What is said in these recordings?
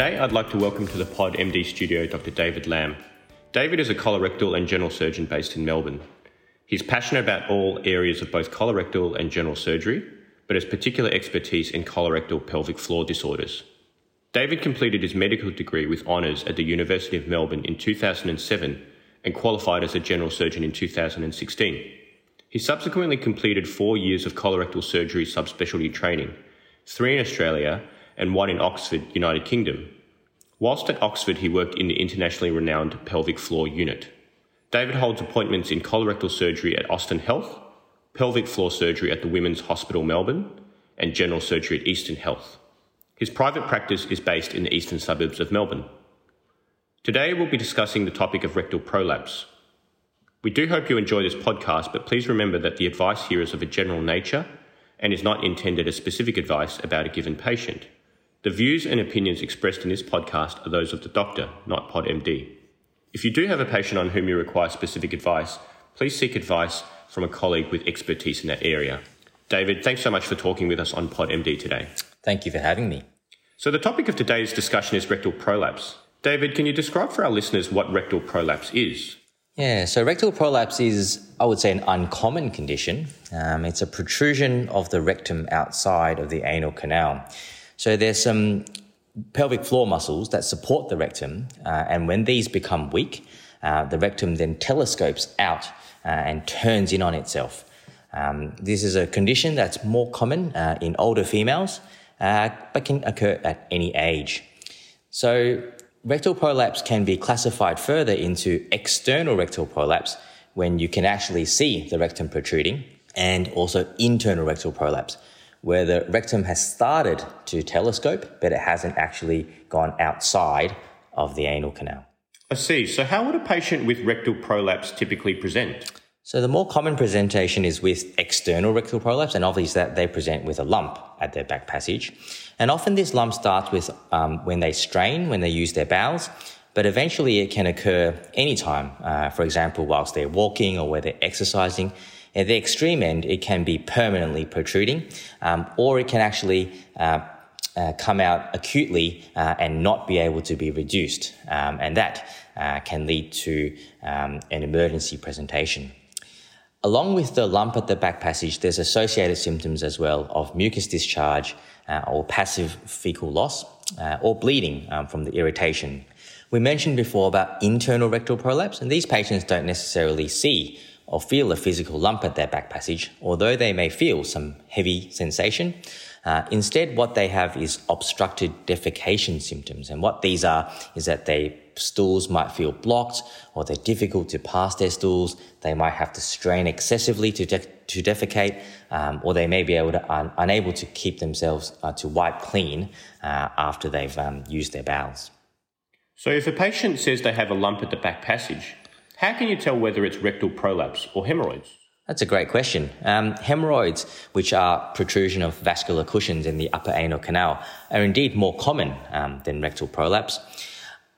Today, I'd like to welcome to the PodMD studio Dr. David Lam. David is a colorectal and general surgeon based in Melbourne. He's passionate about all areas of both colorectal and general surgery, but has particular expertise in colorectal pelvic floor disorders. David completed his medical degree with honours at the University of Melbourne in 2007 and qualified as a general surgeon in 2016. He subsequently completed four years of colorectal surgery subspecialty training, three in Australia and one in Oxford, United Kingdom. Whilst at Oxford, he worked in the internationally renowned pelvic floor unit. David holds appointments in colorectal surgery at Austin Health, pelvic floor surgery at the Women's Hospital Melbourne, and general surgery at Eastern Health. His private practice is based in the eastern suburbs of Melbourne. Today, we'll be discussing the topic of rectal prolapse. We do hope you enjoy this podcast, but please remember that the advice here is of a general nature and is not intended as specific advice about a given patient. The views and opinions expressed in this podcast are those of the doctor, not PodMD. If you do have a patient on whom you require specific advice, please seek advice from a colleague with expertise in that area. David, thanks so much for talking with us on PodMD today. Thank you for having me. So, the topic of today's discussion is rectal prolapse. David, can you describe for our listeners what rectal prolapse is? Yeah, so rectal prolapse is, I would say, an uncommon condition. Um, it's a protrusion of the rectum outside of the anal canal. So there's some pelvic floor muscles that support the rectum, uh, and when these become weak, uh, the rectum then telescopes out uh, and turns in on itself. Um, this is a condition that's more common uh, in older females, uh, but can occur at any age. So rectal prolapse can be classified further into external rectal prolapse when you can actually see the rectum protruding, and also internal rectal prolapse where the rectum has started to telescope, but it hasn't actually gone outside of the anal canal. I see. So, how would a patient with rectal prolapse typically present? So, the more common presentation is with external rectal prolapse, and obviously that they present with a lump at their back passage. And often this lump starts with um, when they strain, when they use their bowels, but eventually it can occur anytime. Uh, for example, whilst they're walking or where they're exercising. At the extreme end, it can be permanently protruding, um, or it can actually uh, uh, come out acutely uh, and not be able to be reduced. Um, and that uh, can lead to um, an emergency presentation. Along with the lump at the back passage, there's associated symptoms as well of mucus discharge uh, or passive fecal loss uh, or bleeding um, from the irritation. We mentioned before about internal rectal prolapse, and these patients don't necessarily see or feel a physical lump at their back passage, although they may feel some heavy sensation. Uh, instead, what they have is obstructed defecation symptoms. And what these are is that their stools might feel blocked or they're difficult to pass their stools. They might have to strain excessively to, de- to defecate, um, or they may be able to un- unable to keep themselves uh, to wipe clean uh, after they've um, used their bowels. So, if a patient says they have a lump at the back passage, how can you tell whether it's rectal prolapse or hemorrhoids? That's a great question. Um, hemorrhoids, which are protrusion of vascular cushions in the upper anal canal, are indeed more common um, than rectal prolapse.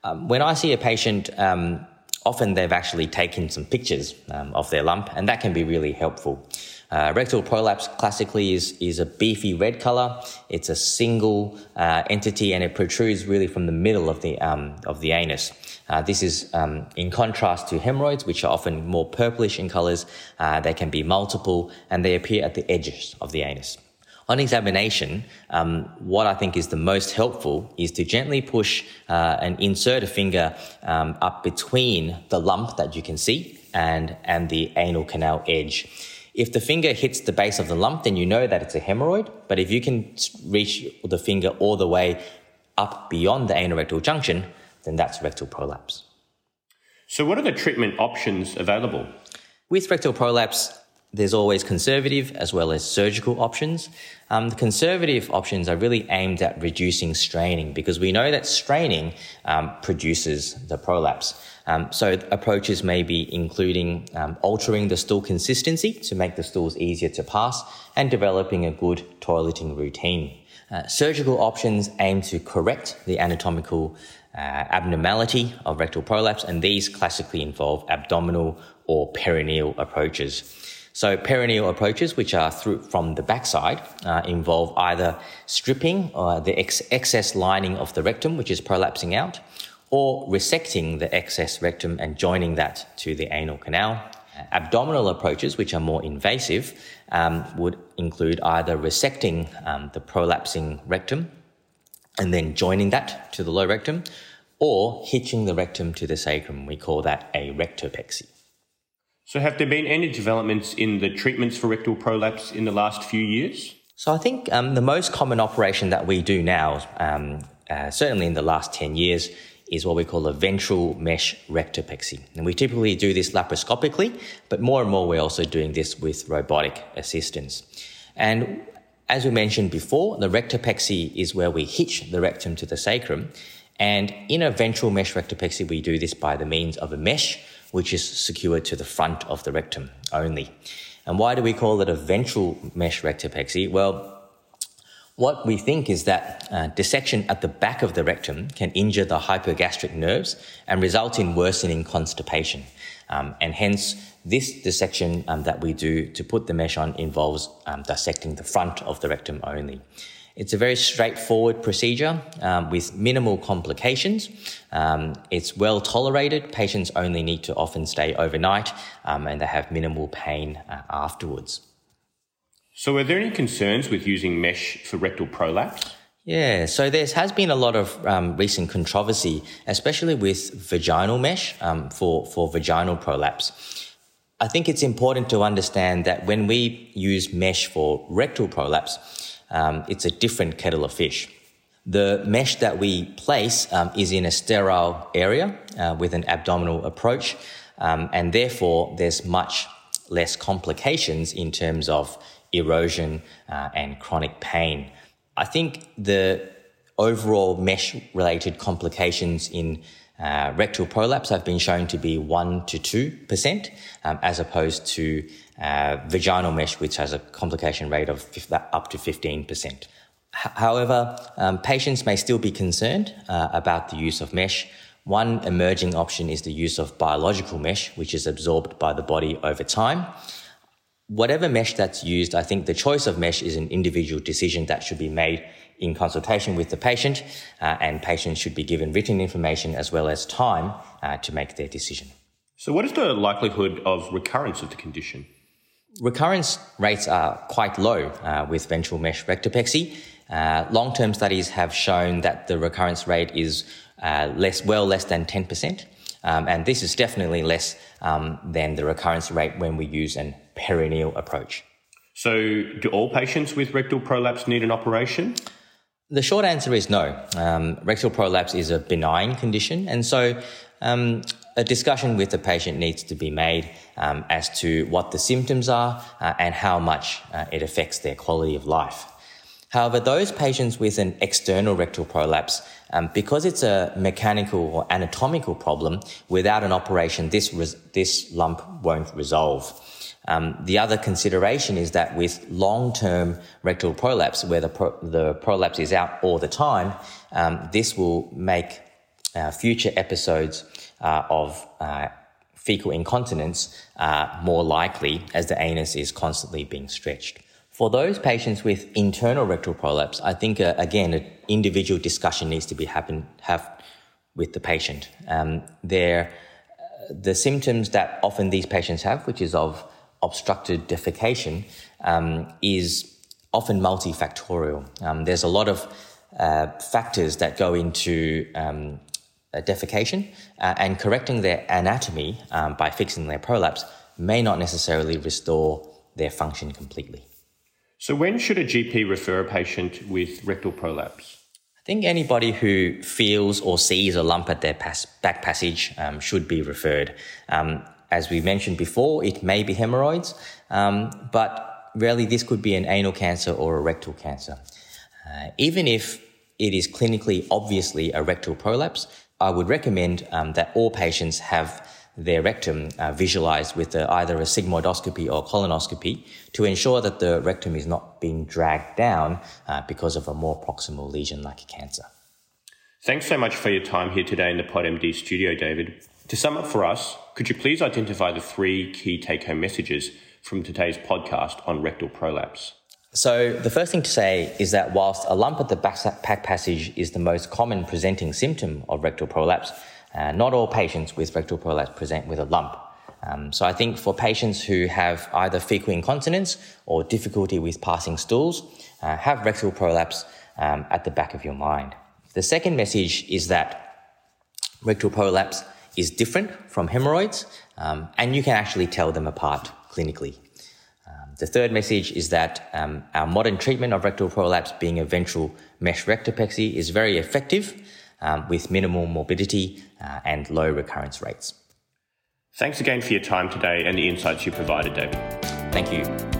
Um, when I see a patient, um, often they've actually taken some pictures um, of their lump, and that can be really helpful. Uh, rectal prolapse classically is, is a beefy red color. It's a single uh, entity and it protrudes really from the middle of the, um, of the anus. Uh, this is um, in contrast to hemorrhoids, which are often more purplish in colors. Uh, they can be multiple and they appear at the edges of the anus. On examination, um, what I think is the most helpful is to gently push uh, and insert a finger um, up between the lump that you can see and, and the anal canal edge. If the finger hits the base of the lump, then you know that it's a hemorrhoid. But if you can reach the finger all the way up beyond the anorectal junction, then that's rectal prolapse. So, what are the treatment options available? With rectal prolapse, there's always conservative as well as surgical options. Um, the conservative options are really aimed at reducing straining because we know that straining um, produces the prolapse. Um, so approaches may be including um, altering the stool consistency to make the stools easier to pass and developing a good toileting routine. Uh, surgical options aim to correct the anatomical abnormality of rectal prolapse, and these classically involve abdominal or perineal approaches. So perineal approaches, which are through from the backside, uh, involve either stripping uh, the ex- excess lining of the rectum, which is prolapsing out, or resecting the excess rectum and joining that to the anal canal. Abdominal approaches, which are more invasive, um, would include either resecting um, the prolapsing rectum and then joining that to the low rectum, or hitching the rectum to the sacrum. We call that a rectopexy. So, have there been any developments in the treatments for rectal prolapse in the last few years? So, I think um, the most common operation that we do now, um, uh, certainly in the last 10 years, is what we call a ventral mesh rectopexy. And we typically do this laparoscopically, but more and more we're also doing this with robotic assistance. And as we mentioned before, the rectopexy is where we hitch the rectum to the sacrum. And in a ventral mesh rectopexy, we do this by the means of a mesh which is secured to the front of the rectum only. And why do we call it a ventral mesh rectopexy? Well, what we think is that uh, dissection at the back of the rectum can injure the hypogastric nerves and result in worsening constipation. Um, and hence, this dissection um, that we do to put the mesh on involves um, dissecting the front of the rectum only. It's a very straightforward procedure um, with minimal complications. Um, it's well tolerated. Patients only need to often stay overnight um, and they have minimal pain uh, afterwards. So, are there any concerns with using mesh for rectal prolapse? Yeah, so there has been a lot of um, recent controversy, especially with vaginal mesh um, for, for vaginal prolapse. I think it's important to understand that when we use mesh for rectal prolapse, um, it's a different kettle of fish. The mesh that we place um, is in a sterile area uh, with an abdominal approach, um, and therefore there's much less complications in terms of erosion uh, and chronic pain. I think the overall mesh related complications in uh, rectal prolapse have been shown to be 1 to 2%, um, as opposed to uh, vaginal mesh, which has a complication rate of up to 15%. However, um, patients may still be concerned uh, about the use of mesh. One emerging option is the use of biological mesh, which is absorbed by the body over time. Whatever mesh that's used, I think the choice of mesh is an individual decision that should be made in consultation with the patient, uh, and patients should be given written information as well as time uh, to make their decision. So, what is the likelihood of recurrence of the condition? Recurrence rates are quite low uh, with ventral mesh rectopexy. Uh, long-term studies have shown that the recurrence rate is uh, less, well less than 10%. Um, and this is definitely less um, than the recurrence rate when we use an perineal approach. So, do all patients with rectal prolapse need an operation? The short answer is no. Um, rectal prolapse is a benign condition, and so um, a discussion with the patient needs to be made um, as to what the symptoms are uh, and how much uh, it affects their quality of life. However, those patients with an external rectal prolapse, um, because it's a mechanical or anatomical problem, without an operation, this res- this lump won't resolve. Um, the other consideration is that with long-term rectal prolapse, where the, pro- the prolapse is out all the time, um, this will make uh, future episodes uh, of uh, fecal incontinence uh, more likely as the anus is constantly being stretched. For those patients with internal rectal prolapse, I think uh, again an individual discussion needs to be happen have with the patient. Um, uh, the symptoms that often these patients have, which is of obstructed defecation, um, is often multifactorial. Um, there's a lot of uh, factors that go into um, defecation, uh, and correcting their anatomy um, by fixing their prolapse may not necessarily restore their function completely. So, when should a GP refer a patient with rectal prolapse? I think anybody who feels or sees a lump at their pas- back passage um, should be referred. Um, as we mentioned before, it may be hemorrhoids, um, but really this could be an anal cancer or a rectal cancer. Uh, even if it is clinically obviously a rectal prolapse, I would recommend um, that all patients have their rectum uh, visualized with a, either a sigmoidoscopy or colonoscopy to ensure that the rectum is not being dragged down uh, because of a more proximal lesion like a cancer. Thanks so much for your time here today in the PodMD studio, David. To sum up for us, could you please identify the three key take home messages from today's podcast on rectal prolapse? So, the first thing to say is that whilst a lump at the back passage is the most common presenting symptom of rectal prolapse, uh, not all patients with rectal prolapse present with a lump. Um, so, I think for patients who have either fecal incontinence or difficulty with passing stools, uh, have rectal prolapse um, at the back of your mind. The second message is that rectal prolapse is different from hemorrhoids, um, and you can actually tell them apart clinically. Um, the third message is that um, our modern treatment of rectal prolapse, being a ventral mesh rectopexy, is very effective um, with minimal morbidity uh, and low recurrence rates. Thanks again for your time today and the insights you provided, David. Thank you.